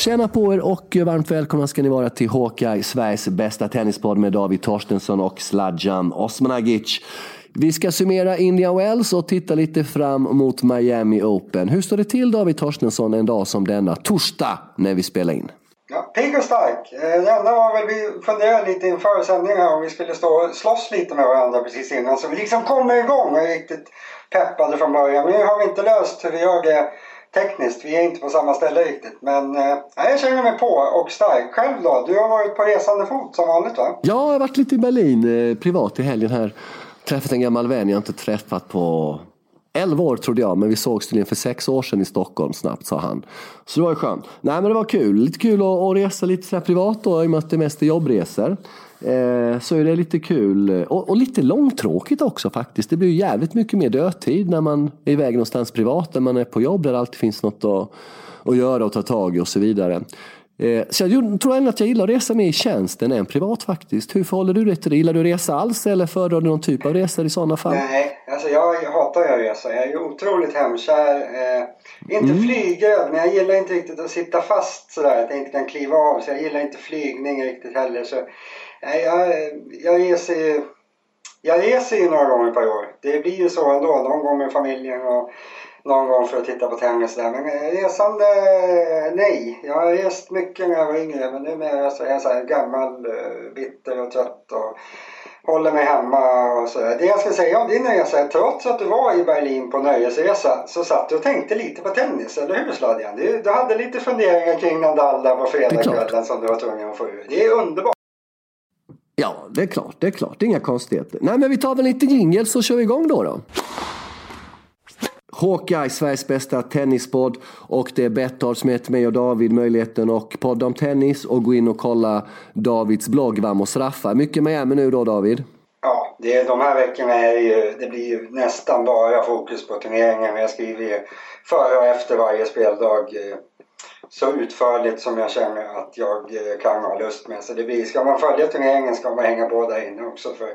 Tjena på er och varmt välkomna ska ni vara till Hawkeye, Sveriges bästa tennispodd med David Torstensson och Sladjan Osmanagic. Vi ska summera Indian Wells och titta lite fram mot Miami Open. Hur står det till David Torstensson en dag som denna torsdag när vi spelar in? Ja, pigg och stark. Eh, det enda var väl vi funderade lite inför sändningen om vi skulle stå och slåss lite med varandra precis innan så vi liksom kommer igång och är riktigt peppade från början. Men nu har vi inte löst hur vi gör det tekniskt. Vi är inte på samma ställe riktigt. Men eh, jag känner mig på och stark. Själv då? Du har varit på resande fot som vanligt va? Ja, jag har varit lite i Berlin eh, privat i helgen här. Träffat en gammal vän jag inte träffat på 11 år trodde jag, men vi sågs tydligen för sex år sedan i Stockholm snabbt, sa han. Så det var ju skönt. Nej, men det var kul. Lite kul att, att resa lite sådär privat då, i och med att det mest är jobbresor. Eh, så är det lite kul och, och, lite långtråkigt också faktiskt. Det blir jävligt mycket mer dödtid när man är iväg någonstans privat, när man är på jobb där det alltid finns något att, att göra och ta tag i och så vidare. Eh, så jag tror ändå att jag gillar att resa mer i tjänsten än privat faktiskt. Hur förhåller du dig till det? Gillar du att resa alls eller föredrar du någon typ av resor i sådana fall? Nej, alltså jag hatar att resa. Jag är otroligt hemkär. Eh, inte mm. flygrädd, men jag gillar inte riktigt att sitta fast sådär. Att jag inte kan kliva av. Så jag gillar inte flygning riktigt heller. Så, nej, jag, jag reser ju jag reser ju några gånger per år. Det blir ju så ändå. Någon gång med familjen och någon gång för att titta på tennis där. Men resande, nej. Jag har rest mycket när jag var yngre men numera så är jag så här gammal, eh, bitter och trött och håller mig hemma och så Det jag ska säga om din resa, trots att du var i Berlin på nöjesresa så satt du och tänkte lite på tennis, eller hur Sladjan? Du, du hade lite funderingar kring Nadal där på fredagskvällen som du var tvungen att få ur. Det är underbart. Ja, det är klart, det är klart. Det är inga konstigheter. Nej, men vi tar väl lite jingel så kör vi igång då. då. Hawkeye, Sveriges bästa tennispodd. Och det är Betthard som heter mig och David möjligheten att podda om tennis och gå in och kolla Davids blogg Vamos Raffa. Mycket Miami nu då David? Ja, det, de här veckorna är det ju, det blir ju nästan bara fokus på turneringen. Jag skriver ju före och efter varje speldag eh, så utförligt som jag känner att jag eh, kan ha lust med. Så det blir, ska man följa turneringen ska man hänga på där inne också. För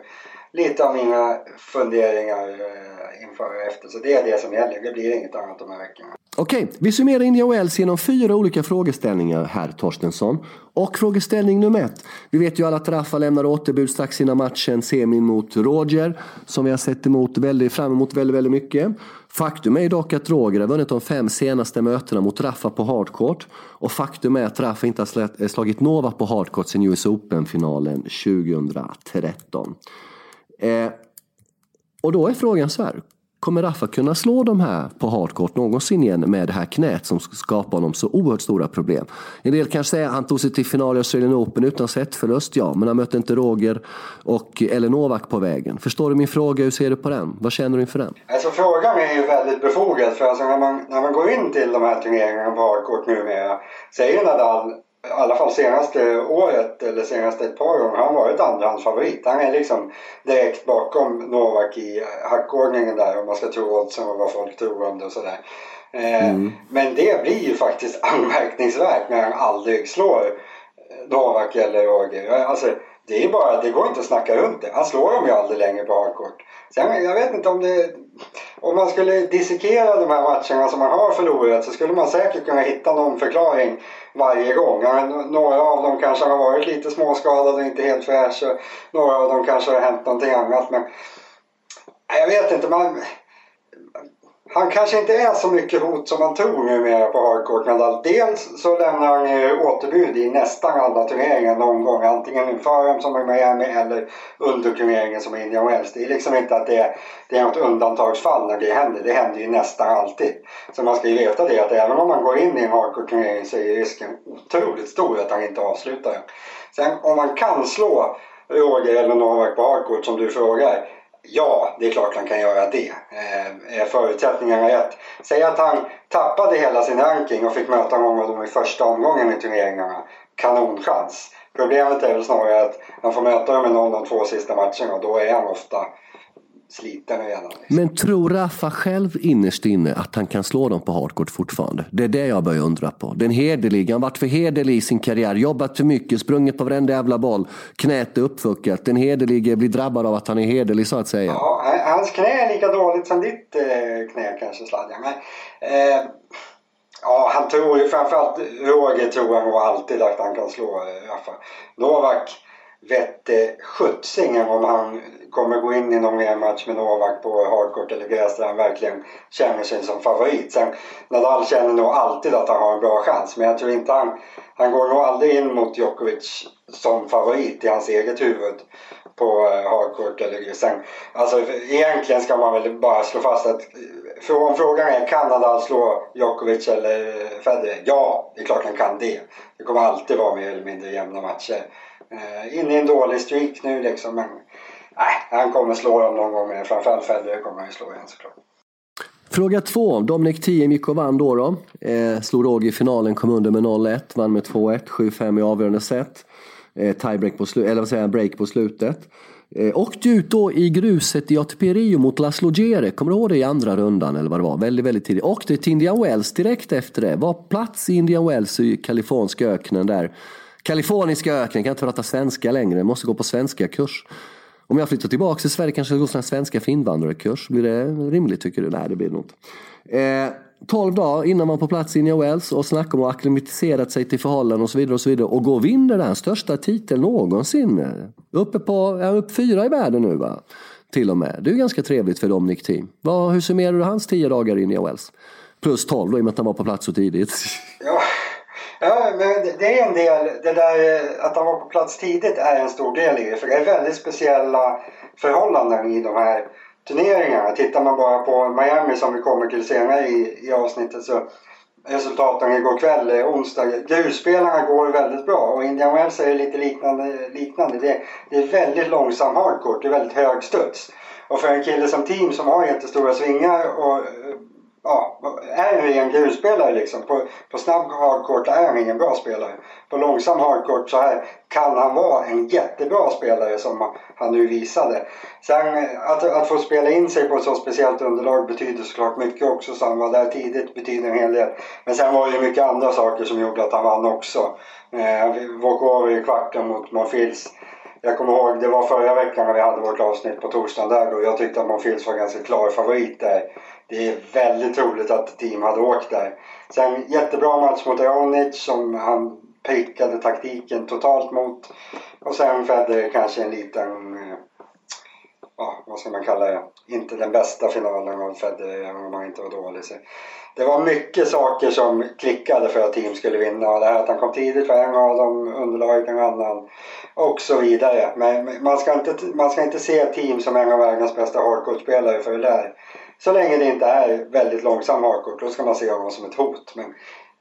lite av mina funderingar eh, inför och efter. Så det är det som gäller. Det blir inget annat de här veckorna. Okej, vi summerar in Wells genom fyra olika frågeställningar herr Torstensson. Och frågeställning nummer ett. Vi vet ju alla att Rafa lämnar återbud strax innan matchen semin mot Roger. Som vi har sett emot väldigt, fram emot väldigt, väldigt mycket. Faktum är dock att Roger har vunnit de fem senaste mötena mot Rafa på hardcourt. Och faktum är att Rafa inte har eh, slagit Nova på hardcourt sedan US Open-finalen 2013. Eh, och då är frågan så här. Kommer Rafa kunna slå de här på hardcourt någonsin igen med det här knät som skapar honom så oerhört stora problem? En del kanske säger att han tog sig till final i Australian Open utan setförlust, ja, men han mötte inte Roger och, eller Novak på vägen. Förstår du min fråga? Hur ser du på den? Vad känner du inför den? Alltså frågan är ju väldigt befogad för alltså när, man, när man går in till de här turneringarna på hardcourt numera så är ju Nadal i alla fall senaste året eller senaste ett par år har han varit andrahandsfavorit. Han är liksom direkt bakom Novak i hackordningen där om man ska tro oddsen och vad folk tror om det och sådär. Eh, mm. Men det blir ju faktiskt anmärkningsvärt när han aldrig slår Novak eller Roger. Alltså, det är bara, det går inte att snacka runt det. Han slår dem ju aldrig längre på hardcourt. Sen, jag vet inte om det... Om man skulle dissekera de här matcherna som man har förlorat så skulle man säkert kunna hitta någon förklaring varje gång. Några av dem kanske har varit lite småskadade och inte helt fräscha. Några av dem kanske har hänt någonting annat. Men jag vet inte. Man, han kanske inte är så mycket hot som man tror numera på hardcourt Nadal. Dels så lämnar han ju återbud i nästan alla turneringar någon gång. Antingen inför dem som i Miami eller under turneringen som i Indian Wells. Det är liksom inte att det är, det är något undantagsfall när det händer. Det händer ju nästan alltid. Så man ska ju veta det att även om man går in i en hardcourt-turnering så är risken otroligt stor att han inte avslutar den. Sen om man kan slå Roger eller Novak på hardcourt som du frågar Ja, det är klart han kan göra det. Eh, eh är förutsättningarna rätt. Säg att han tappade hela sin ranking och fick möta många av dem i första omgången i turneringarna. Kanonchans. Problemet är väl snarare att han får möta dem i någon av de två sista matcherna och då är han ofta sliten redan. Liksom. Men tror Rafa själv innerst inne att han kan slå dem på hardcourt fortfarande? Det är det jag börjar undra på. Den hederlig, han varit för hederlig i sin karriär, jobbat för mycket, sprungit på varenda jävla boll, knät är uppfuckat. Den hederlige blir drabbad av att han är hederlig så att säga. Ja, hans knä är lika dåligt som ditt eh, knä kanske Sladjan. Men, eh, Ja, han tror ju framförallt Roger tror han nog alltid att han kan slå Rafa. Novak vette skjutsingen om han kommer gå in i någon mer match med Novak på hardcourt eller gräs där han verkligen känner sig som favorit. Sen Nadal känner nog alltid att han har en bra chans men jag tror inte han... Han går nog aldrig in mot Djokovic som favorit i hans eget huvud på eh, hardcourt eller gräs. Sen, alltså egentligen ska man väl bara slå fast att eh, om frågan är kan Nadal slå Djokovic eller Federer? Ja, det är klart han kan det. Det kommer alltid vara mer eller mindre jämna matcher. Eh, inne i en dålig streak nu liksom. Men nej, han kommer slå dem någon gång. Men framförallt Federer kommer han ju slå igen såklart. Fråga två. Dominic Thiem gick och vann då. då. Eh, slog Roger i finalen, kom under med 0-1, vann med 2-1, 7-5 i avgörande set. Eh, tiebreak på slutet, eller vad säger jag, break på slutet. Eh, åkte ut då i gruset i ATP Rio mot Laszlo Gere, kommer du ihåg det i andra rundan eller vad det var? Väldigt, väldigt tidigt. Åkte till Indian Wells direkt efter det. Var plats i Indian Wells i kaliforniska öknen där. Kaliforniska öknen, kan inte prata svenska längre, måste gå på svenska kurs. Om jag flyttar tillbaka till Sverige kanske jag går en svenska för invandrarkurs. Blir det rimligt tycker du? Nej, det blir det nog inte. Eh, 12 dagar innan man på plats i New Wells och snackar om att acklimatiserat sig till förhållanden och så vidare och så vidare och går och vinner den största titeln någonsin. Uppe på, ja, upp fyra i världen nu va. Till och med. Det är ju ganska trevligt för Dominic Team. Vad, hur summerar du hans tio dagar i New Wells? Plus 12 då i och med att han var på plats så tidigt. Ja. Ja, men det är en del. Det där eh, att han var på plats tidigt är en stor del i det. För det är väldigt speciella förhållanden i de här turneringarna. Tittar man bara på Miami som vi kommer till senare i, i avsnittet så resultaten igår kväll, eh, onsdag. Grusspelarna går väldigt bra och Indian Wells är lite liknande. liknande. Det, det är väldigt långsam hardcourt, det är väldigt hög studs. Och för en kille som team som har jättestora svingar och eh, ja, är en ren grusspelare liksom. På, på snabb hardcourt är han ingen bra spelare. På långsam hardcourt så här kan han vara en jättebra spelare som han nu visade. Sen eh, att, att få spela in sig på ett så speciellt underlag betyder såklart mycket också. Så han var där tidigt betyder en hel del. Men sen var det ju mycket andra saker som gjorde att han vann också. Eh, Walkover i kvarten mot Monfils. Jag kommer ihåg, det var förra veckan när vi hade vårt avsnitt på torsdagen där då. Jag tyckte att Monfils var ganska klar favorit där. Det är väldigt troligt att team hade åkt där. Sen jättebra match mot Raonic som han prickade taktiken totalt mot. Och sen Federer kanske en liten, eh, ja vad ska man kalla det, inte den bästa finalen av Federer även om han inte var dålig. Så det var mycket saker som klickade för att team skulle vinna. Och det här att han kom tidigt var en av dem, underlaget en annan och så vidare. Men man ska inte, man ska inte se team som en av världens bästa hardcourt-spelare för det där. Så länge det inte är väldigt långsam hardcourt, då ska man se honom som ett hot. Men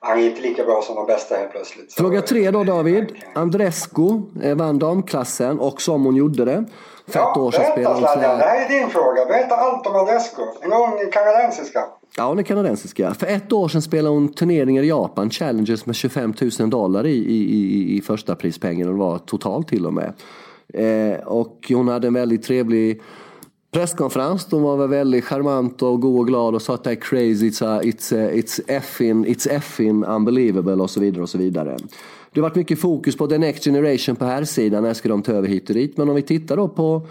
han är inte lika bra som de bästa helt plötsligt. Fråga tre då David. Andrescu eh, vann damklassen och som hon gjorde det. För ja, ett år sedan berätta Sladjan, det här är din fråga. Berätta allt om Andrescu. En gång kanadensiska. Ja, hon är kanadensiska. För ett år sedan spelade hon turneringar i Japan, Challengers med 25 000 dollar i, i, i, i första prispengen det var totalt till och med. Eh, och hon hade en väldigt trevlig presskonferens. De var väl väldigt charmant och god och glad och sa att det är crazy, it's, a, it's, a, it's, effing, it's effing unbelievable och så vidare och så vidare. Det har varit mycket fokus på the next generation på här sidan när ska de ta över hit och dit. Men om vi tittar då på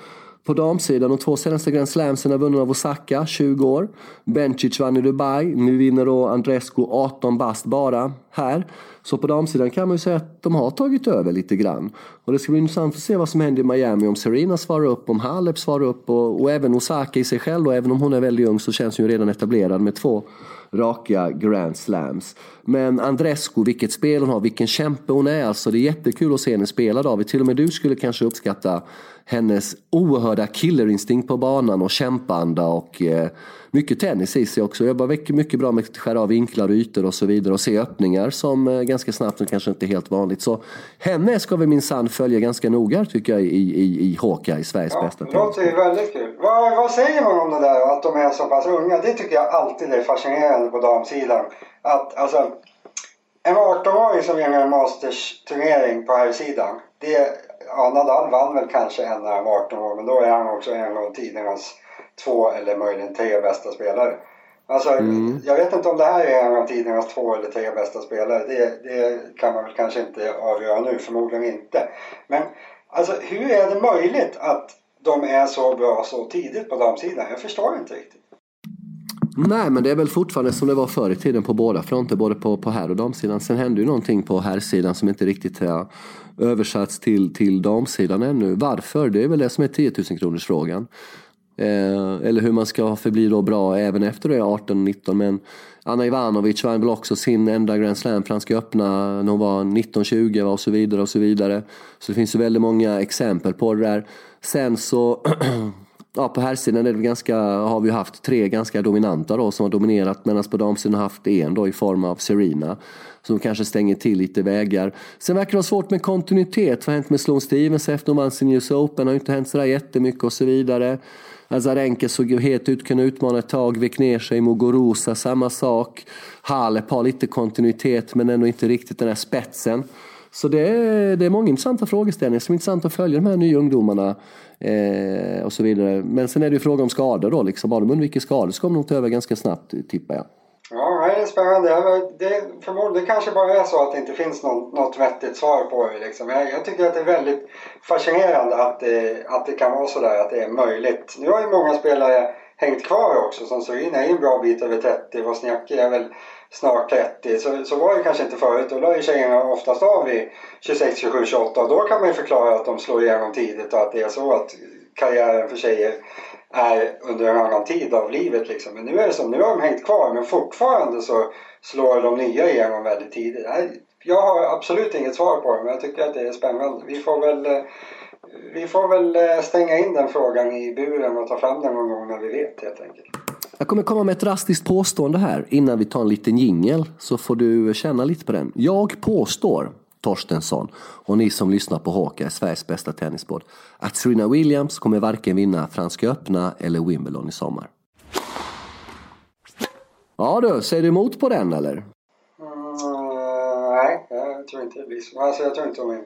på damsidan, de två senaste Grand Slamsen är vunna av Osaka, 20 år. Bencic vann i Dubai. Nu vinner då Andrescu 18 bast bara här. Så på damsidan kan man ju säga att de har tagit över lite grann. Och det ska bli intressant att se vad som händer i Miami. Om Serena svarar upp, om Halep svarar upp och, och även Osaka i sig själv. Och även om hon är väldigt ung så känns hon ju redan etablerad med två raka Grand Slams. Men Andrescu, vilket spel hon har, vilken kämpe hon är. Alltså det är jättekul att se henne spela David. Till och med du skulle kanske uppskatta hennes oerhörda killerinstinkt på banan och kämpanda och eh, mycket tennis i sig också. Jobbar mycket, mycket bra med att skära av vinklar och ytor och så vidare och se öppningar som eh, ganska snabbt och kanske inte är helt vanligt. Så henne ska vi minsann följa ganska noga tycker jag i, i, i Hawkeye, Sveriges ja, bästa tennis. Det låter ju väldigt kul. Vad, vad säger man om det där att de är så pass unga? Det tycker jag alltid är fascinerande på damsidan. Att alltså en 18-åring som vinner en Masters-turnering på här sidan. Det, ja, Nadal vann väl kanske en när han var 18 år men då är han också en av tidernas två eller möjligen tre bästa spelare. Alltså, mm. Jag vet inte om det här är en av tidernas två eller tre bästa spelare. Det, det kan man väl kanske inte avgöra nu, förmodligen inte. Men alltså, hur är det möjligt att de är så bra så tidigt på damsidan? Jag förstår inte riktigt. Nej, men det är väl fortfarande som det var förr i tiden på båda fronter, både på, på herr och damsidan. Sen hände ju någonting på herrsidan som inte riktigt har översatts till, till damsidan ännu. Varför? Det är väl det som är 10 000 kronors frågan. Eh, eller hur man ska förbli då bra även efter det 18-19. Men Anna Ivanovic vann väl också sin enda Grand Slam för han ska öppna när hon var 19-20 och så vidare och så vidare. Så det finns ju väldigt många exempel på det där. Sen så Ja, på herrsidan är det ganska, har vi haft tre ganska dominanta då som har dominerat medan på damsidan har haft en då i form av Serena som kanske stänger till lite vägar. Sen verkar det vara svårt med kontinuitet. Vad har hänt med Sloane Stevens efter hon vann sin US Open? har inte hänt sådär jättemycket och så vidare. Azarenka såg ju het ut, kunde utmana ett tag, vek ner sig. Muguruza, samma sak. Halep har lite kontinuitet men ändå inte riktigt den här spetsen. Så det är, det är många intressanta frågeställningar som är intressant att följa de här nya ungdomarna eh, och så vidare. Men sen är det ju fråga om skador då liksom. Bara de undviker skador så kommer de ta över ganska snabbt eh, tippar jag. Det är spännande. Det, förmodligen kanske bara är så att det inte finns något, något vettigt svar på det. Liksom. Jag, jag, tycker att det är väldigt fascinerande att det, att det kan vara sådär, att det är möjligt. Nu har ju många spelare hängt kvar också. Som Serena är ju en bra bit över 30. Wozniacki är väl snart 30. Så, så var det kanske inte förut. Då la ju tjejerna oftast av vid 26, 27, 28. Och då kan man ju förklara att de slår igenom tidigt och att det är så att karriären för tjejer är under en annan tid av livet. Liksom. Men nu är det som, nu har de hängt kvar men fortfarande så slår de nya igenom väldigt tidigt. Jag har absolut inget svar på det men jag tycker att det är spännande. Vi får väl, eh, vi får väl eh, stänga in den frågan i buren och ta fram den någon gång när vi vet helt enkelt. Jag kommer komma med ett drastiskt påstående här innan vi tar en liten jingel så får du känna lite på den. Jag påstår Torstensson och ni som lyssnar på Hawkeye, Sveriges bästa tennispodd, att Serena Williams kommer varken vinna Franska öppna eller Wimbledon i sommar. Ja du, säger du emot på den eller? Nej, jag tror inte det blir så. Alltså, jag tror inte hon vinner.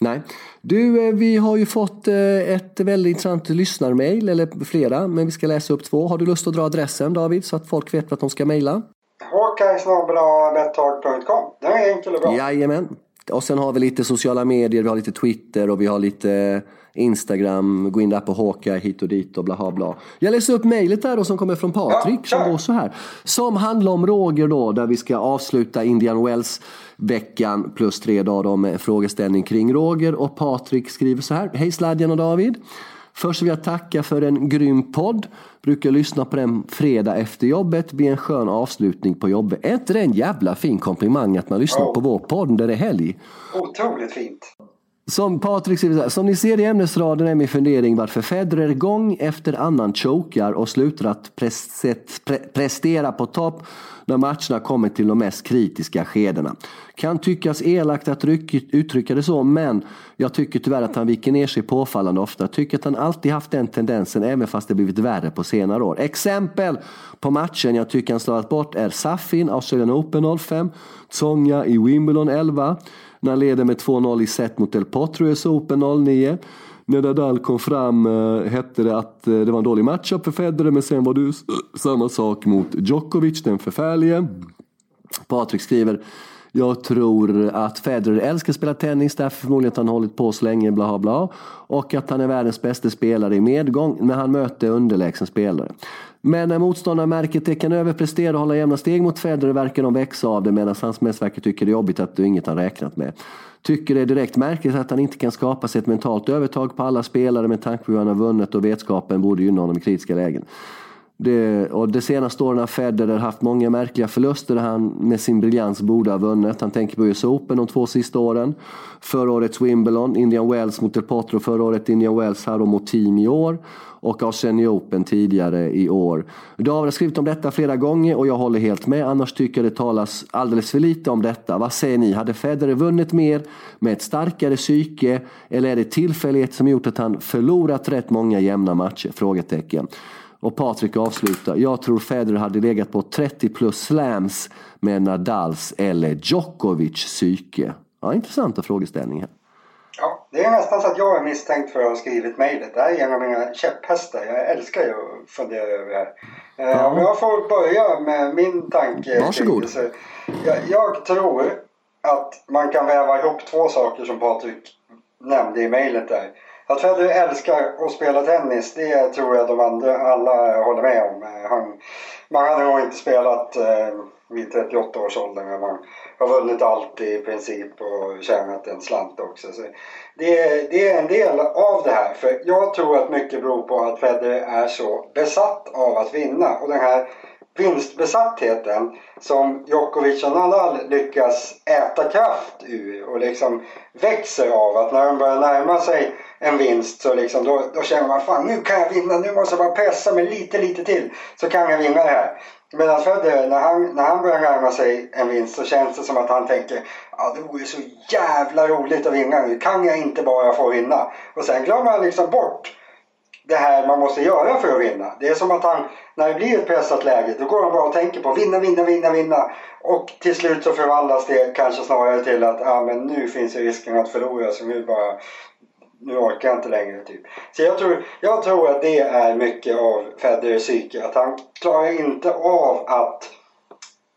Nej. Du, eh, vi har ju fått eh, ett väldigt intressant lyssnarmail, eller flera, men vi ska läsa upp två. Har du lust att dra adressen David, så att folk vet vart de ska mejla? Hawkeye.com. Den är enkel och bra. Jajamän. Och sen har vi lite sociala medier, vi har lite Twitter och vi har lite Instagram. Gå in där på Hawkeye hit och dit och bla bla. Jag läser upp mejlet där då som kommer från Patrik ja, som går så här. Som handlar om Roger då där vi ska avsluta Indian Wells veckan plus tre dagar med frågeställning kring Roger. Och Patrik skriver så här. Hej Sladjan och David. Först vill jag tacka för en grym podd. Brukar lyssna på den fredag efter jobbet. Blir en skön avslutning på jobbet. Är inte det en jävla fin komplimang att man lyssnar oh. på vår podd när det är helg? Otroligt fint. Som Patrik säger, som ni ser i ämnesraden är min fundering varför Federer gång efter annan chokar och slutar att prestera på topp när matcherna kommer till de mest kritiska skedena. Kan tyckas elakt att uttrycka det så, men jag tycker tyvärr att han viker ner sig påfallande ofta. Tycker att han alltid haft den tendensen, även fast det blivit värre på senare år. Exempel på matchen jag tycker han slagit bort är Safin, Australian Open 05, Tsonga i Wimbledon 11, när han leder med 2-0 i set mot El Potro i Open 09. När Nadal kom fram eh, hette det att eh, det var en dålig matchup för Federer men sen var det samma sak mot Djokovic, den förfärlige. Patrik skriver jag tror att Federer älskar att spela tennis, därför förmodligen att han hållit på så länge, bla bla. Och att han är världens bästa spelare i medgång, men han möter underlägsen spelare. Men när motståndarmärket kan överprestera och hålla jämna steg mot Federer verkar de växa av det medan hans mästare verkar tycker det är jobbigt att det är inget han räknat med. Tycker det är direkt märkligt att han inte kan skapa sig ett mentalt övertag på alla spelare med tanke på hur han har vunnit och vetskapen borde gynna honom i kritiska lägen. Det, och de senaste åren har Federer haft många märkliga förluster där han med sin briljans borde ha vunnit. Han tänker på US Open de två sista åren. Förra årets Wimbledon, Indian Wells mot El Potro. Förra året Indian Wells här mot Team i år. Och Australian Open tidigare i år. David har skrivit om detta flera gånger och jag håller helt med. Annars tycker jag det talas alldeles för lite om detta. Vad säger ni? Hade Federer vunnit mer med ett starkare psyke? Eller är det tillfällighet som gjort att han förlorat rätt många jämna matcher? Frågetecken. Och Patrik avslutar. Jag tror Federer hade legat på 30 plus slams med Nadals eller Djokovic psyke. Ja, intressanta frågeställningar. Ja, det är nästan så att jag är misstänkt för att ha skrivit mejlet. Det här är en av mina käpphästar. Jag älskar ju att fundera över det här. Eh, ja. Om jag får börja med min tanke. Varsågod. Jag, jag tror att man kan väva ihop två saker som Patrik nämnde i mejlet där. Att Federer älskar att spela tennis, det tror jag de andra alla håller med om. Eh, han, man hade nog inte spelat eh, vid 38 års ålder men man har vunnit allt i princip och tjänat en slant också. Så det, det är en del av det här. För jag tror att mycket beror på att Federer är så besatt av att vinna. Och den här vinstbesattheten som Djokovic och Nadal lyckas äta kraft ur och liksom växer av att när de börjar närma sig en vinst så liksom då, då känner man fan nu kan jag vinna, nu måste jag bara pressa mig lite lite till så kan jag vinna det här. Medan Federer, när han, när han börjar närma sig en vinst så känns det som att han tänker ja det vore så jävla roligt att vinna nu, kan jag inte bara få vinna? Och sen glömmer han liksom bort det här man måste göra för att vinna. Det är som att han, när det blir ett pressat läge, då går han bara och tänker på vinna, vinna, vinna, vinna. Och till slut så förvandlas det kanske snarare till att ja men nu finns ju risken att förlora så nu bara nu orkar jag inte längre typ. Så jag tror, jag tror att det är mycket av Federers psyke. Att han klarar inte av att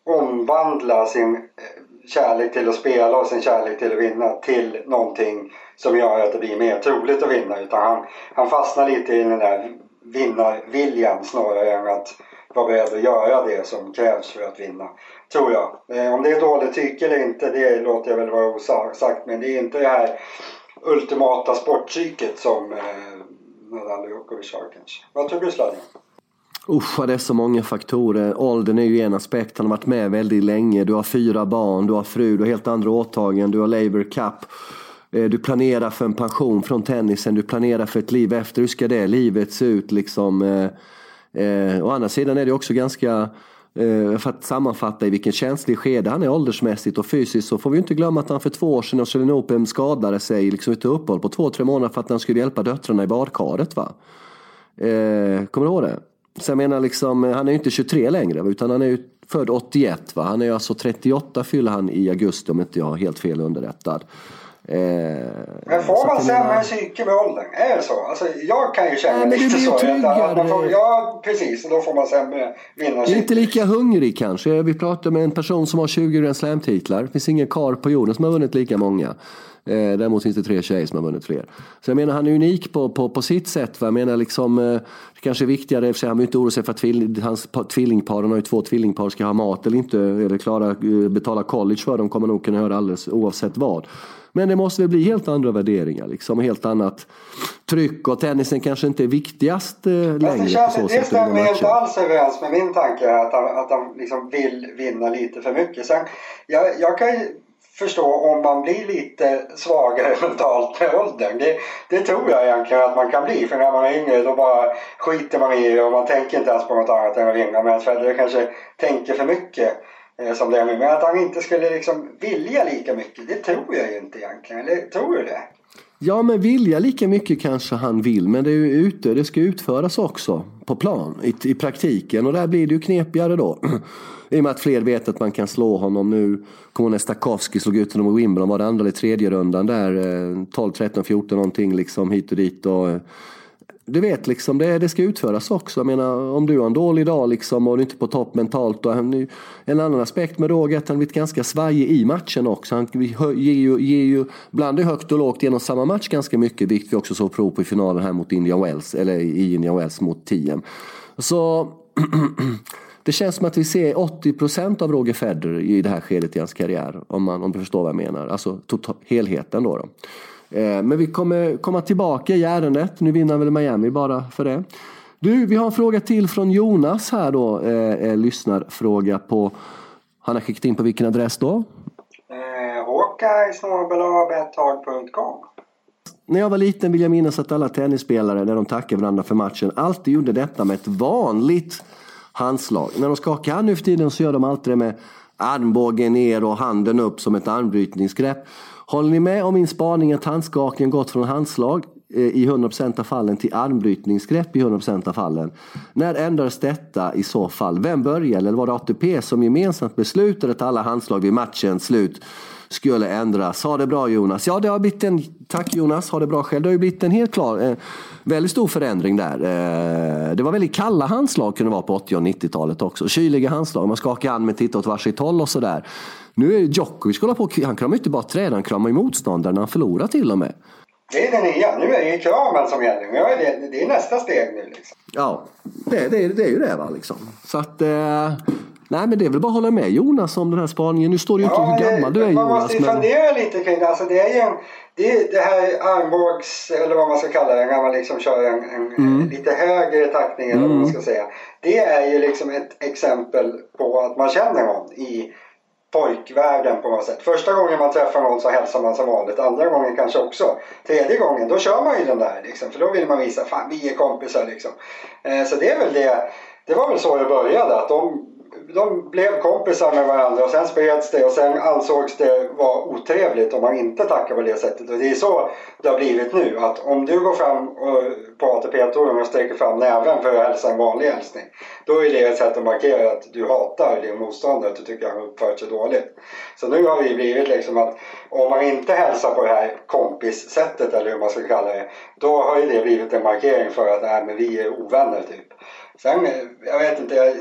omvandla sin eh, kärlek till att spela och sin kärlek till att vinna till någonting som gör att det blir mer troligt att vinna. Utan han, han fastnar lite i den där vinnarviljan snarare än att vara beredd att göra det som krävs för att vinna. Tror jag. Eh, om det är dåligt tycke eller inte, det låter jag väl vara osagt. Men det är inte det här ultimata sportpsyket som eh, Nadal och Djokovic har kanske. Vad tror du Sladjan? Usch, det är så många faktorer. Åldern är ju en aspekt. Han har varit med väldigt länge. Du har fyra barn, du har fru, du har helt andra åtaganden, du har Labour Cup. Eh, du planerar för en pension från tennisen, du planerar för ett liv efter. Hur ska det livet se ut liksom? Eh, eh, å andra sidan är det också ganska Eh, för att sammanfatta i vilken känslig skede han är åldersmässigt och fysiskt så får vi inte glömma att han för två år sedan i Australian Open skadade sig liksom ett uppehåll på två, tre månader för att han skulle hjälpa döttrarna i badkaret. Va? Eh, kommer du ihåg det? Så jag menar liksom, eh, han är ju inte 23 längre utan han är ju född 81. Va? Han är alltså 38 fyller han i augusti om inte jag är helt fel underrättad. Eh, men får man sämre psyke med åldern? Är det så? Alltså, jag kan ju känna Nej, lite så. Att, får, ja, precis. Och då får man sämre vinnarpsyke. Inte lika hungrig kanske. Vi pratar med en person som har 20 Grand Slam-titlar. Det finns ingen kar på jorden som har vunnit lika många. Eh, däremot finns det tre tjejer som har vunnit fler. Så jag menar han är unik på, på, på sitt sätt. Va? Jag menar liksom, eh, det kanske är viktigare, för han behöver inte oroa sig för att tvill, hans tvillingpar, han har ju två tvillingpar, ska ha mat eller inte, eller klara, betala college för dem, kommer nog kunna göra alldeles oavsett vad. Men det måste väl bli helt andra värderingar, liksom, helt annat tryck och tennisen kanske inte är viktigast eh, längre. Det, känns, på så det stämmer inte alls överens med min tanke att han, att han liksom vill vinna lite för mycket. Sen, jag, jag kan ju förstå om man blir lite svagare mentalt med åldern. Det, det tror jag egentligen att man kan bli. För när man är yngre då bara skiter man i det och man tänker inte ens på något annat än att vinna. Medan Federer kanske tänker för mycket Eh, som det är nu. Men att han inte skulle liksom vilja lika mycket, det tror jag ju inte egentligen. Eller tror du det? Ja, men vilja lika mycket kanske han vill. Men det är ju ute, det ska utföras också på plan, i, i praktiken. Och där blir det ju knepigare då. I och med att fler vet att man kan slå honom nu. Kommer Kone Stakowski slog ut honom i Wimbledon, var det andra eller tredje rundan där. 12, 13, 14 någonting liksom hit och dit. Och, eh, du vet, liksom, det, det ska utföras också. Jag menar, om du har en dålig dag liksom, och du är inte på topp mentalt. Och han, en annan aspekt med Roger är att han blivit ganska svajig i matchen också. Han ger ju, ger ju bland det högt och lågt genom samma match ganska mycket. Vilket vi också såg prov på i finalen här mot Indian Wells. Eller i Indian Wells mot TM. Så det känns som att vi ser 80% av Roger Federer i det här skedet i hans karriär. Om, man, om du förstår vad jag menar. Alltså helheten då. då. Eh, men vi kommer komma tillbaka i ärendet. Nu vinner väl Miami bara för det. Du, vi har en fråga till från Jonas här då. Eh, eh lyssnarfråga på... Han har skickat in på vilken adress då? Eh, Håkaj.com när jag var liten vill jag minnas att alla tennisspelare när de tackade varandra för matchen alltid gjorde detta med ett vanligt handslag. När de skakar hand nu för tiden så gör de alltid det med armbågen ner och handen upp som ett armbrytningsgrepp. Håller ni med om min spaning att handskakningen gått från handslag eh, i 100% av fallen till armbrytningsgrepp i 100% av fallen. När ändrades detta i så fall? Vem började? Eller var det ATP som gemensamt beslutade att alla handslag vid matchens slut skulle ändras? Ha det bra Jonas. Ja, det har blivit en... Tack Jonas, ha det bra själv. Det har ju blivit en helt klar, eh, väldigt stor förändring där. Eh, det var väldigt kalla handslag kunde vara på 80 och 90-talet också. Kyliga handslag, man skakar hand med titta åt varsitt håll och sådär. Nu är Djokovic, på, han kramar inte bara träd, han kramar ju motståndaren han förlorar till och med. Det är det nya. Nu är det ju kramen som gäller. Det, det är nästa steg nu liksom. Ja, det, det, det är ju det va liksom. Så att... Eh... Nej men det är väl bara att hålla med Jonas om den här spaningen. Nu står det ju inte hur gammal du är man Jonas. Man måste ju men... fundera lite kring det. Alltså det är ju en, det, det här armbågs, eller vad man ska kalla det, när man liksom kör en, en Mm. lite högre taktning eller vad man ska säga. Det är ju liksom ett exempel på att man känner någon i pojkvärlden på något sätt. Första gången man träffar någon så hälsar man som vanligt. Andra gången kanske också. Tredje gången då kör man ju den där liksom. För då vill man visa, fan vi är kompisar liksom. Eh, så det är väl det. Det var väl så det började. Att de, de blev kompisar med varandra och sen spreds det och sen ansågs det vara otrevligt om man inte tackar på det sättet. Och det är så det har blivit nu. Att om du går fram och, på ATP-touren och sträcker fram näven för att hälsa en vanlig hälsning. Då är det ett sätt att markera att du hatar din motståndare, att du tycker han uppfört sig dåligt. Så nu har det blivit liksom att om man inte hälsar på det här kompissättet eller hur man ska kalla det. Då har ju det blivit en markering för att nej, men vi är ovänner typ. Sen, eh, jag vet inte. Jag,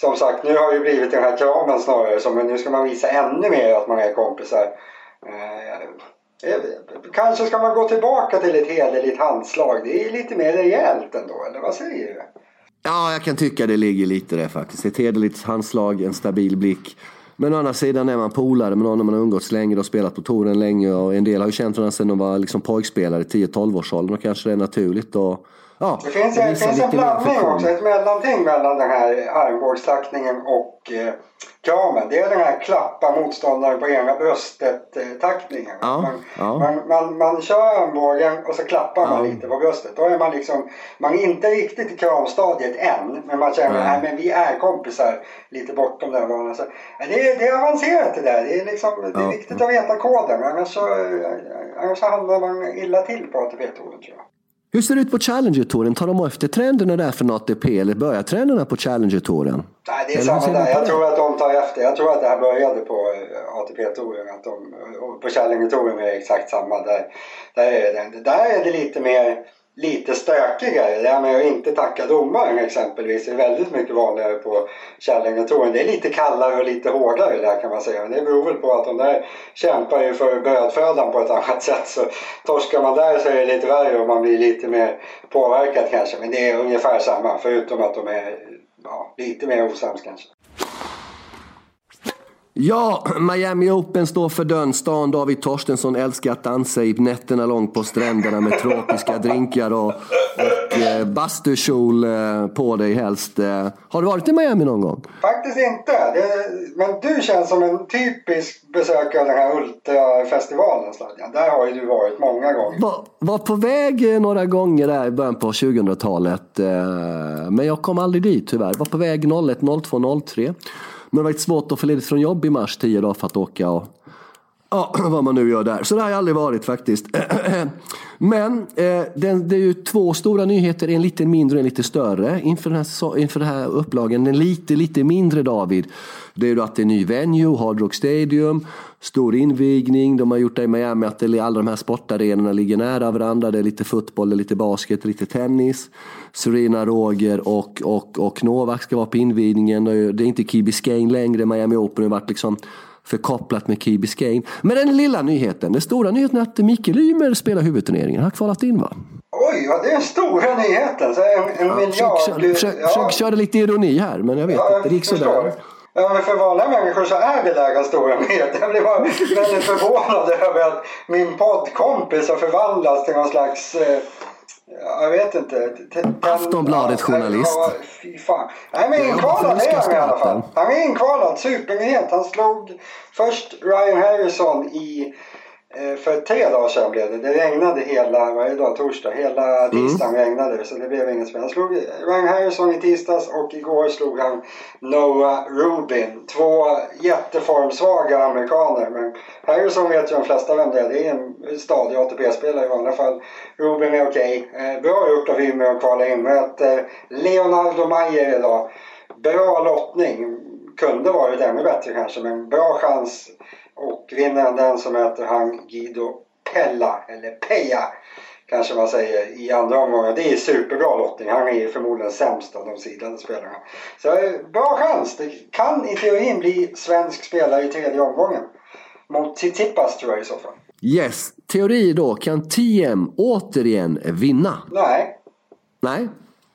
som sagt, nu har det blivit den här kramen snarare. Som, nu ska man visa ännu mer att man är kompisar. Eh, eh, kanske ska man gå tillbaka till ett hederligt handslag. Det är lite mer rejält ändå, eller vad säger du? Ja, jag kan tycka det ligger lite där faktiskt. Ett hederligt handslag, en stabil blick. Men å andra sidan är man polare med någon man har umgåtts längre och spelat på touren länge. Och en del har ju känt varandra sedan de var liksom pojkspelare i 10-12 års åldern. Och kanske det är naturligt. Och, ja, det finns, en, finns en blandning också, ett mellanting mellan den här armbågstackningen och eh, kramen. Det är den här klappa motståndaren på ena bröstet eh. Ja, man, ja. Man, man, man kör armbågen och så klappar man lite på bröstet. Då är man liksom, man är inte riktigt i kramstadiet än. Men man känner att men vi är kompisar lite bortom den vanan. Så, det, är, det är avancerat det där. Det är, liksom, det är viktigt att veta koden. Annars så, annars så hamnar man illa till på ATP-touren tror jag. Hur ser det ut på Challenger-touren? Tar de efter trenderna där från ATP eller börjar trenderna på Challenger-touren? Nej, det är Eller samma där. Jag tror att de tar efter. Jag tror att det här började på eh, ATP-touren. Att de, på Challenger-touren är det exakt samma. Där, där, är det, där är det lite mer lite stökigare. Det här med att inte tacka domaren exempelvis är väldigt mycket vanligare på Challenger-touren. Det är lite kallare och lite hårdare där kan man säga. Men det beror väl på att de där kämpar ju för brödfödan på ett annat sätt. Så torskar man där så är det lite värre och man blir lite mer påverkad kanske. Men det är ungefär samma förutom att de är ja, lite mer osams kanske. Ja, Miami Open står för dörren. Stan David Torstensson älskar att dansa i nätterna långt på stränderna med tropiska drinkar och, och eh, bastukjol eh, på dig helst. Eh, har du varit i Miami någon gång? Faktiskt inte. Det, men du känns som en typisk besökare av den här Ultrafestivalen Sladjan. Där har ju du varit många gånger. Var, var på väg eh, några gånger där i början på 2000-talet. Eh, men jag kom aldrig dit tyvärr. Var på väg 01, 02, 03. Men det var svårt att få ledigt från jobb i mars, tio dagar för att åka och Ja, vad man nu gör där. Så det har jag aldrig varit faktiskt. Men eh, det är ju två stora nyheter, en lite mindre och en lite större inför den här, inför den här upplagen. Den lite, lite mindre David, det är ju att det är ny venue, Hard Rock Stadium, stor invigning. De har gjort det i Miami att det, alla de här sportarenorna ligger nära varandra. Det är lite fotboll, det är lite basket, lite tennis. Serena, Roger och, och, och Novak ska vara på invigningen. Det är inte Key Biscayne längre, Miami Open har varit liksom förkopplat med Key Biscayne. Men den lilla nyheten, den stora nyheten är att Mikael Ymer spelar huvudturneringen. Han har kvalat in va? Oj, ja, det är stora nyheten. Så en, en miljard... Försök, försök, ja, försök köra lite ironi här, men jag vet ja, inte. Det gick sådär. Ja, men för vanliga människor så är det där stora nyheten. Jag blir bara väldigt förvånad över att min poddkompis har förvandlats till någon slags... Eh, jag vet inte. Aftonbladet-journalist. Fy fan. Men Ja, inkvalad är han i alla fall. Han är inkvalad, supernyhet. Han slog först Ryan Harrison i för tre dagar sedan blev det. Det regnade hela, varje dag, torsdag, hela tisdagen regnade det så det blev inget spel. Han slog Ryan Harrison i tisdags och igår slog han Noah Rubin. Två jätteformsvaga amerikaner. Men Harrison vet ju de flesta vem det är. Det är en stadig ATP-spelare i vanliga fall. Rubin är okej. Eh, bra gjort av Ymer att kvala in. Möter Leonardo Mayer idag. Bra lottning. Kunde varit ännu bättre kanske men bra chans. Och vinner han den så möter han Guido Pella, eller Peja kanske man säger, i andra omgången. Det är superbra lottning. Han är ju förmodligen sämst av de sidade spelarna. Så eh, bra chans. Det kan i teorin bli svensk spelare i tredje omgången. mot Tsitsipas tror jag i så fall. Yes, teori då. Kan TM återigen vinna? Nej. Nej.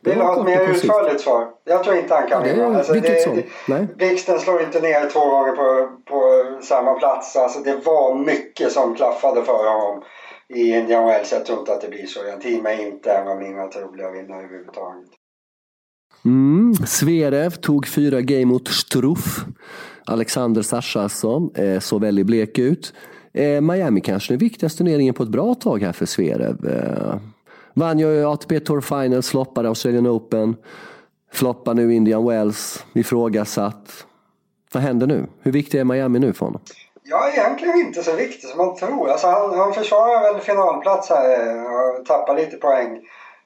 Vill du ha ett mer utförligt svar? Jag tror inte han kan ja, vinna. Alltså, vilket det, Nej. Blixten slår inte ner två gånger på, på samma plats. Alltså, det var mycket som klaffade för honom i Indian Wells. Jag tror inte att det blir så. Jag team är inte en av mina troliga vinnare överhuvudtaget. Mm. Zverev tog fyra game mot Struff. Alexander alltså, eh, såg väldigt blek ut. Eh, Miami kanske den viktigaste turneringen på ett bra tag här för Zverev. Eh, vann ju ATP Tour Finals, floppade Australian Open, floppar nu Indian Wells, ifrågasatt. Vad händer nu? Hur viktig är Miami nu för honom? Ja, egentligen inte så viktig som man tror. Alltså, han, han försvarar väl finalplats här eh, och tappar lite poäng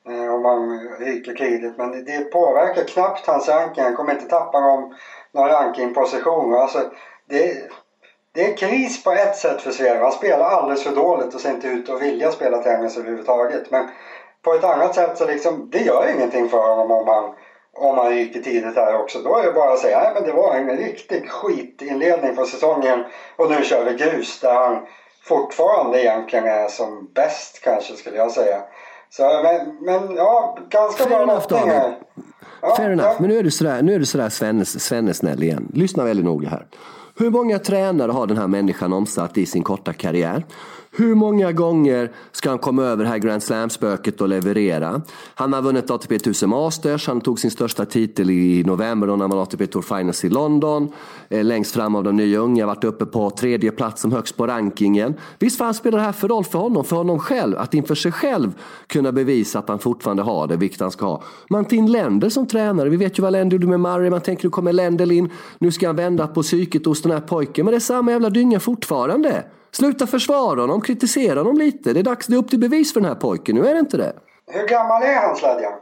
eh, om man ryker kriget. Men det påverkar knappt hans ranking. Han kommer inte tappa någon, någon rankingposition. Alltså, det, det är kris på ett sätt för Sverige. Han spelar alldeles för dåligt och ser inte ut att vilja spela tennis överhuvudtaget. Men på ett annat sätt så liksom, det gör ingenting för honom om han, om han ryker tidigt här också. Då är det bara att säga, nej men det var en riktig skitinledning på säsongen och nu kör vi grus där han fortfarande egentligen är som bäst kanske skulle jag säga. Så, men, men ja, ganska Fair bra lottning här. Ja, Fair enough, ja. men nu är du sådär, nu är du sådär Svennes, Svennesnäll igen. Lyssna väldigt noga här. Hur många tränare har den här människan omsatt i sin korta karriär? Hur många gånger ska han komma över det här Grand Slam-spöket och leverera? Han har vunnit ATP 1000 Masters, han tog sin största titel i november då han vann ATP Tour Finals i London. Eh, längst fram av de nya unga, varit uppe på tredje plats som högst på rankingen. Visst fan spelar det här för roll för honom, för honom själv, att inför sig själv kunna bevisa att han fortfarande har det, vilket han ska ha. Man tar in Länder som tränare, vi vet ju vad Länder gjorde med Murray, man tänker nu kommer Länder in, nu ska han vända på psyket hos den här pojken, men det är samma jävla dynga fortfarande. Sluta försvara honom, kritisera honom lite. Det är dags, det är upp till bevis för den här pojken nu, är det inte det? Hur gammal är han Sladjan?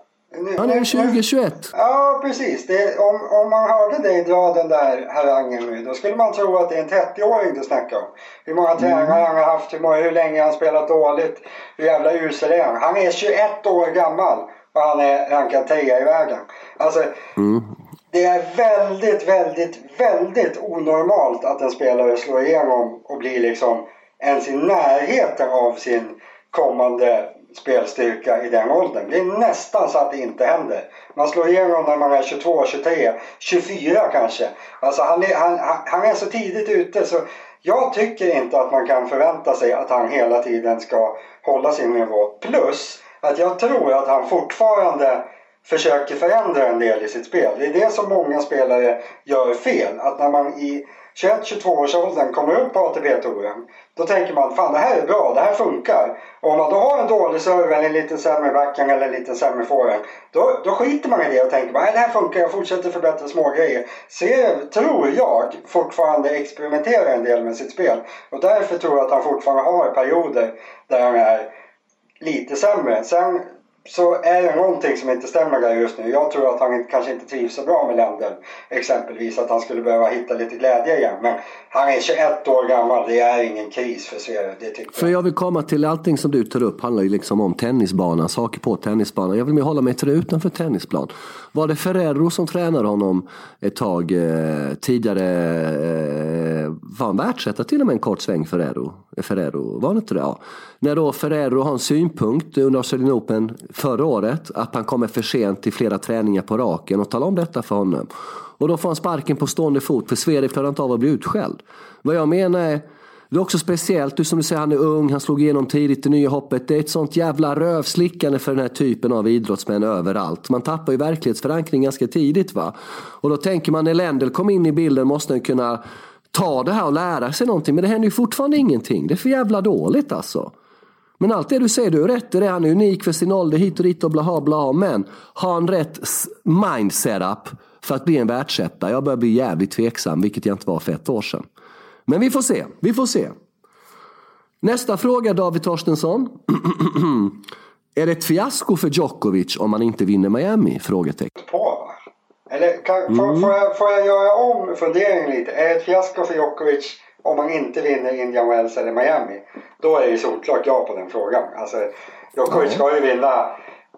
Han är 20-21. Ja, precis. Det, om, om man hörde dig dra den där harangen nu, då skulle man tro att det är en 30-åring du snackar om. Hur många mm. tränare han har haft, hur, många, hur länge han spelat dåligt, hur jävla usel är han? Han är 21 år gammal och han är rankad 10 i världen. Alltså, mm. Det är väldigt, väldigt, väldigt onormalt att en spelare slår igenom och blir liksom ens i närheten av sin kommande spelstyrka i den åldern. Det är nästan så att det inte händer. Man slår igenom när man är 22, 23, 24 kanske. Alltså han är, han, han är så tidigt ute så jag tycker inte att man kan förvänta sig att han hela tiden ska hålla sin nivå. Plus att jag tror att han fortfarande försöker förändra en del i sitt spel. Det är det som många spelare gör fel. Att när man i 21-22 års åldern kommer upp på ATP-touren då tänker man fan det här är bra, det här funkar. Och om man då har en dålig serve eller en lite sämre backhand eller en lite sämre forehand då, då skiter man i det och tänker bara det här funkar, jag fortsätter förbättra små grejer. Ser, tror jag, fortfarande experimenterar en del med sitt spel. Och därför tror jag att han fortfarande har perioder där han är lite sämre. Sen så är det någonting som inte stämmer där just nu. Jag tror att han kanske inte trivs så bra med länder. Exempelvis att han skulle behöva hitta lite glädje igen. Men han är 21 år gammal. Det är ingen kris för Sverige. Det tycker för jag vill komma till allting som du tar upp handlar ju liksom om tennisbanan, saker på tennisbanan. Jag vill mer hålla mig till det utanför tennisplan. Var det Ferrero som tränade honom ett tag eh, tidigare? Eh, var han världsetta till och med en kort sväng Ferrero? Ferrero, var det inte det? Ja. När då Ferrero har en synpunkt under Australian Open förra året att han kommer för sent till flera träningar på raken och talar om detta för honom. Och då får han sparken på stående fot för Sverige klarar inte av att bli utskälld. Vad jag menar är det är också speciellt, du som du säger, han är ung, han slog igenom tidigt i nya hoppet. Det är ett sånt jävla rövslickande för den här typen av idrottsmän överallt. Man tappar ju verklighetsförankring ganska tidigt va. Och då tänker man när Lendl kom in i bilden måste han kunna ta det här och lära sig någonting. Men det händer ju fortfarande ingenting. Det är för jävla dåligt alltså. Men allt det du säger, du har rätt i det. Han är unik för sin ålder, hit och dit och blaha blaha. Men har han rätt mindsetup för att bli en världsetta? Jag börjar bli jävligt tveksam, vilket jag inte var för ett år sedan. Men vi får se, vi får se. Nästa fråga David Torstensson. är det ett fiasko för Djokovic om han inte vinner Miami? Frågetecken. Eller kan, mm. får, får, jag, får jag göra om funderingen lite? Är det ett fiasko för Djokovic om man inte vinner Indian Wells eller Miami? Då är det solklart ja på den frågan. Alltså, Djokovic ska ju vinna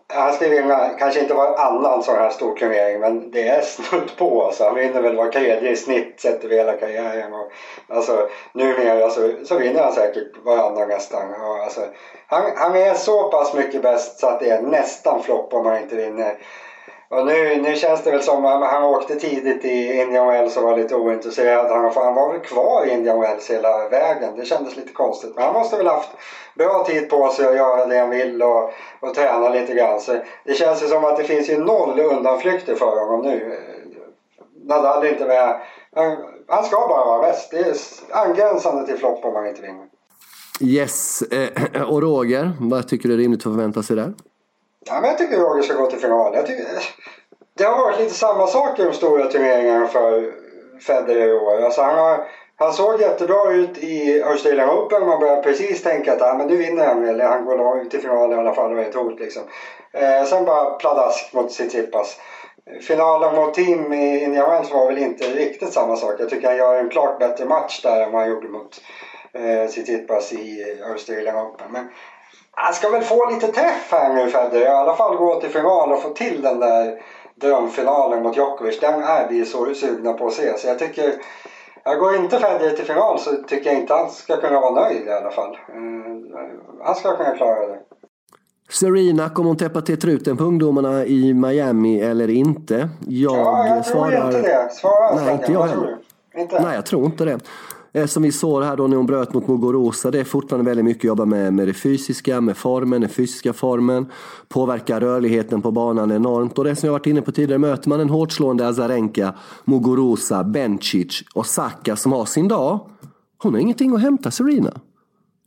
han ska vinna, kanske inte varannan sån här stor turnering men det är snudd på. Alltså, han vinner väl var tredje i snitt sett över hela karriären. Och, alltså, numera alltså, så vinner han säkert varannan nästan. Och, alltså, han, han är så pass mycket bäst så att det är nästan flopp om han inte vinner. Och nu, nu känns det väl som att han åkte tidigt i Indian Wells och var lite ointresserad. Han, han var väl kvar i Indian Wells hela vägen. Det kändes lite konstigt. Men han måste väl haft bra tid på sig att göra det han vill och, och träna lite grann. Så det känns ju som att det finns ju noll undanflykter för honom nu. Nadal är inte med. Han, han ska bara vara bäst. Det är angränsande till flopp om han inte vinner. Yes. Eh, och Roger, vad tycker du är rimligt att förvänta sig där? Ja, men jag tycker Roger ska gå till final. Jag tycker, det har varit lite samma sak i de stora turneringarna för Federer i år. Alltså han, har, han såg jättebra ut i Australian Open. Man började precis tänka att ah, men nu vinner han eller han går ut i final i alla fall och är ett hot liksom. Eh, sen bara pladask mot Tsitsipas. Finalen mot Tim i Indian Wells var väl inte riktigt samma sak. Jag tycker han gör en klart bättre match där än vad han gjorde mot eh, Tsitsipas i Australian Open. Men han ska väl få lite träff här nu Federer. I alla fall gå till final och få till den där drömfinalen mot Djokovic. Den är vi så sugna på att se. Så jag tycker, jag går inte Federer till final så tycker jag inte han ska kunna vara nöjd i alla fall. Uh, han ska kunna klara det. Serena, kommer hon täppa till truten på ungdomarna i Miami eller inte? Jag, ja, jag tror svarar... inte det. Svara Nej, inte jag heller. Inte. Nej, jag tror inte det. Eh, som vi såg här då när hon bröt mot Muguruza, det är fortfarande väldigt mycket att jobba med, med det fysiska, med formen, den fysiska formen. Påverkar rörligheten på banan enormt. Och det som jag varit inne på tidigare, möter man en hårt slående Azarenka, Muguruza, Bencic och Saka som har sin dag. Hon har ingenting att hämta, Serena.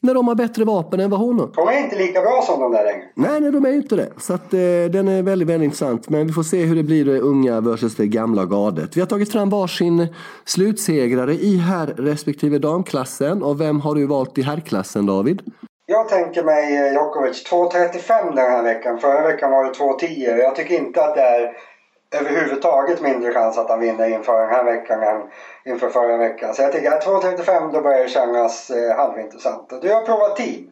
När de har bättre vapen än vad hon har. De är inte lika bra som de där längre. Nej, nej de är inte det. Så att, eh, den är väldigt, väldigt intressant. Men vi får se hur det blir det unga versus det gamla gardet. Vi har tagit fram varsin slutsegrare i herr respektive damklassen. Och vem har du valt i herrklassen, David? Jag tänker mig eh, Djokovic 2.35 den här veckan. Förra veckan var det 2.10. Jag tycker inte att det är överhuvudtaget mindre chans att han vinner inför den här veckan än inför förra veckan. Så jag tycker att 2.35 då börjar det kännas eh, halvintressant. Du har provat team.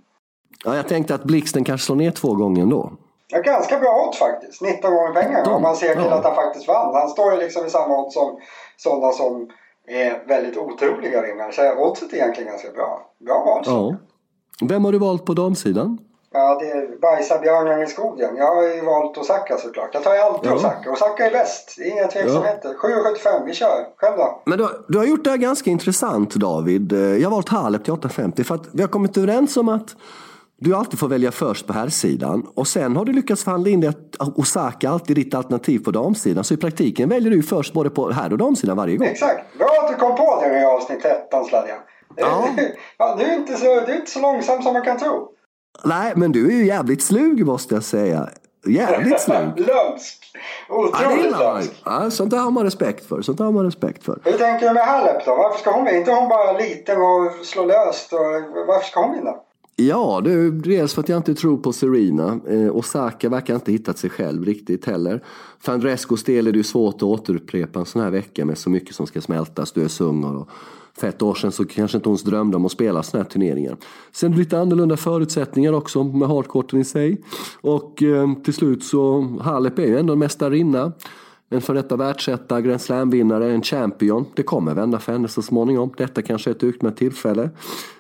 Ja, jag tänkte att Blixten kanske slår ner två gånger ändå. Ja, ganska bra odds faktiskt. 19 gånger pengarna om man ser till ja. att han faktiskt vann. Han står ju liksom i samma odds som sådana som är väldigt otroliga vinnare. Så oddset är egentligen ganska bra. Bra odds. Ja. Vem har du valt på damsidan? Ja, det är bajsa björnen i skogen. Jag har ju valt Osaka såklart. Jag tar ju alltid ja. Osaka. Osaka är bäst. Det är inga tveksamheter. Ja. 7,75. Vi kör. Själv då? Men du, du har gjort det här ganska intressant David. Jag har valt Halep till 8,50 för att vi har kommit överens om att du alltid får välja först på herrsidan och sen har du lyckats förhandla in det att Osaka alltid är ditt alternativ på damsidan. Så i praktiken väljer du först både på herr och damsidan varje gång. Exakt. Bra att du kom på det i avsnitt 13 Sladjan. Ja. ja, du, är inte så, du är inte så långsam som man kan tro. Nej, men du är ju jävligt slug måste jag säga. Jävligt slug. lömsk. Otroligt ja, lömsk. Ja, sånt där har man respekt för. Sånt där har man respekt för. Hur tänker du med Halep då? Varför ska hon vinna? inte hon bara liten och slår löst? Och varför ska hon vinna? Ja, det är dels för att jag inte tror på Serena. Eh, Osaka verkar inte hittat sig själv riktigt heller. För Andrescos del är det ju svårt att återupprepa en sån här vecka med så mycket som ska smältas. Du är och för ett år sedan så kanske inte hon drömde om att spela såna här turneringar. Sen är det lite annorlunda förutsättningar också med hardcourten i sig. Och eh, till slut så, Halep är ju ändå en mästarinna. En före detta världsetta, Grand Slam-vinnare, en champion. Det kommer vända för henne så småningom. Detta kanske är ett utmärkt tillfälle.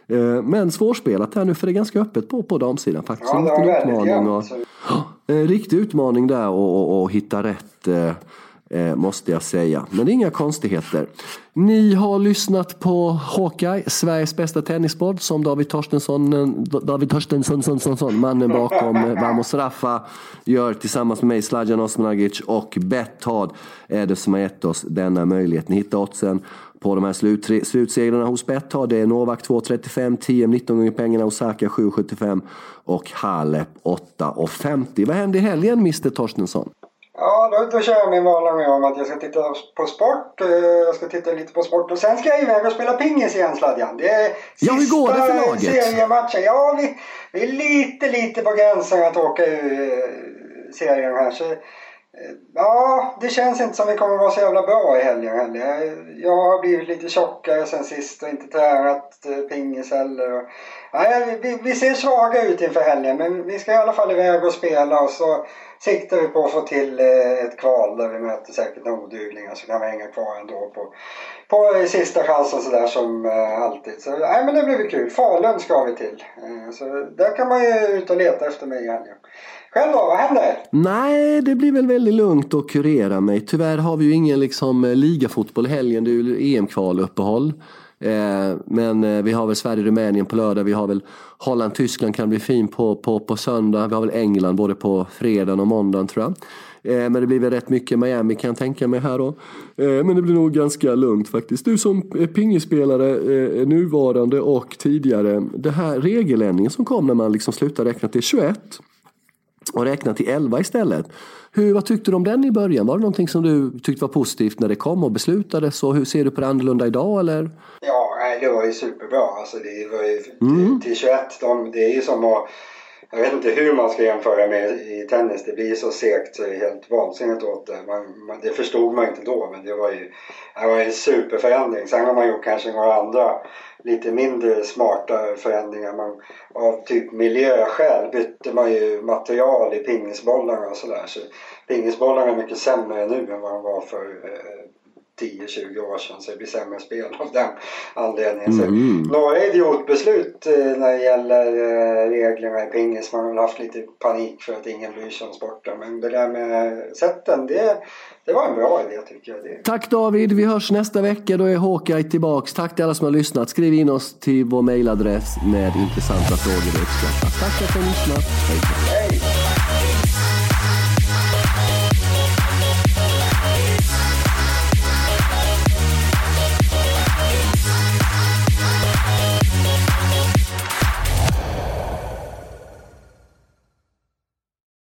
Eh, men svårspelat här nu för det är ganska öppet på, på damsidan faktiskt. Ja, en liten utmaning. Och, en riktig utmaning där och, hitta rätt eh, Eh, måste jag säga. Men det är inga konstigheter. Ni har lyssnat på Hawkeye, Sveriges bästa tennispodd som David Torstensson, eh, David Torstensson, son, son, son, mannen bakom Vamos Rafa gör tillsammans med mig, Sladjan Osmanagic och Betthard är det som har gett oss denna möjlighet. Ni hittar oddsen på de här slut, slutsegrarna hos Betthard. Det är Novak 2,35, TM 19 gånger pengarna, Osaka 7,75 och Halep 8,50. Vad händer i helgen, Mr Torstensson? Ja, då, då kör jag min vanliga om att jag ska titta på sport. Eh, jag ska titta lite på sport och sen ska jag iväg och spela pingis igen Sladjan. Det är ja, hur går det för laget? seriematchen. Ja, vi, vi är lite, lite på gränsen att åka ur eh, serien här. Så, ja, det känns inte som vi kommer vara så jävla bra i helgen heller. Jag har blivit lite tjockare sen sist och inte tränat eh, pingis heller. Nej, vi, vi ser svaga ut inför helgen men vi ska i alla fall iväg och spela och så siktar vi på att få till eh, ett kval där vi möter säkert några oduglingar så kan vi hänga kvar ändå på, på sista chansen sådär som eh, alltid. Så nej men det blir väl kul. Falun ska vi till. Så där kan man ju ut och leta efter mig i helgen. Själv då, vad händer? Nej, det blir väl väldigt lugnt att kurera mig. Tyvärr har vi ju ingen liksom eh, ligafotboll i helgen. Det är ju EM-kvaluppehåll. Eh, men eh, vi har väl Sverige-Rumänien på lördag. Vi har väl Holland-Tyskland kan bli fin på, på, på söndag. Vi har väl England både på fredagen och måndagen tror jag. Eh, men det blir väl rätt mycket Miami kan jag tänka mig här då. Eh, men det blir nog ganska lugnt faktiskt. Du som eh, pingisspelare, nuvarande och tidigare. Det här regeländringen som kom när man liksom slutade räkna till 21 och räkna till 11 istället. Hur, vad tyckte du om den i början? Var det någonting som du tyckte var positivt när det kom och beslutades? Och hur ser du på det annorlunda idag eller? Ja, det var ju superbra. Alltså det var ju mm. till 21, de, det är ju som att jag vet inte hur man ska jämföra med i tennis. Det blir så segt så det är helt vansinnigt åt det. Man, man, det förstod man inte då men det var ju det var en superförändring. Sen har man gjort kanske några andra lite mindre smarta förändringar. Man, av typ miljöskäl bytte man ju material i pingisbollarna och sådär. Så pingisbollarna är mycket sämre nu än vad de var för eh, 10-20 år sedan så det blir sämre spel av den anledningen. Så mm. några idiotbeslut eh, när det gäller eh, reglerna i pingis. Man har väl haft lite panik för att ingen bryr sig om sporten. Men det där med sätten, det, det var en bra idé tycker jag. Det. Tack David, vi hörs nästa vecka. Då är Håkai tillbaks. Tack till alla som har lyssnat. Skriv in oss till vår mailadress med intressanta frågor. Tack för att du har lyssnat. Hej.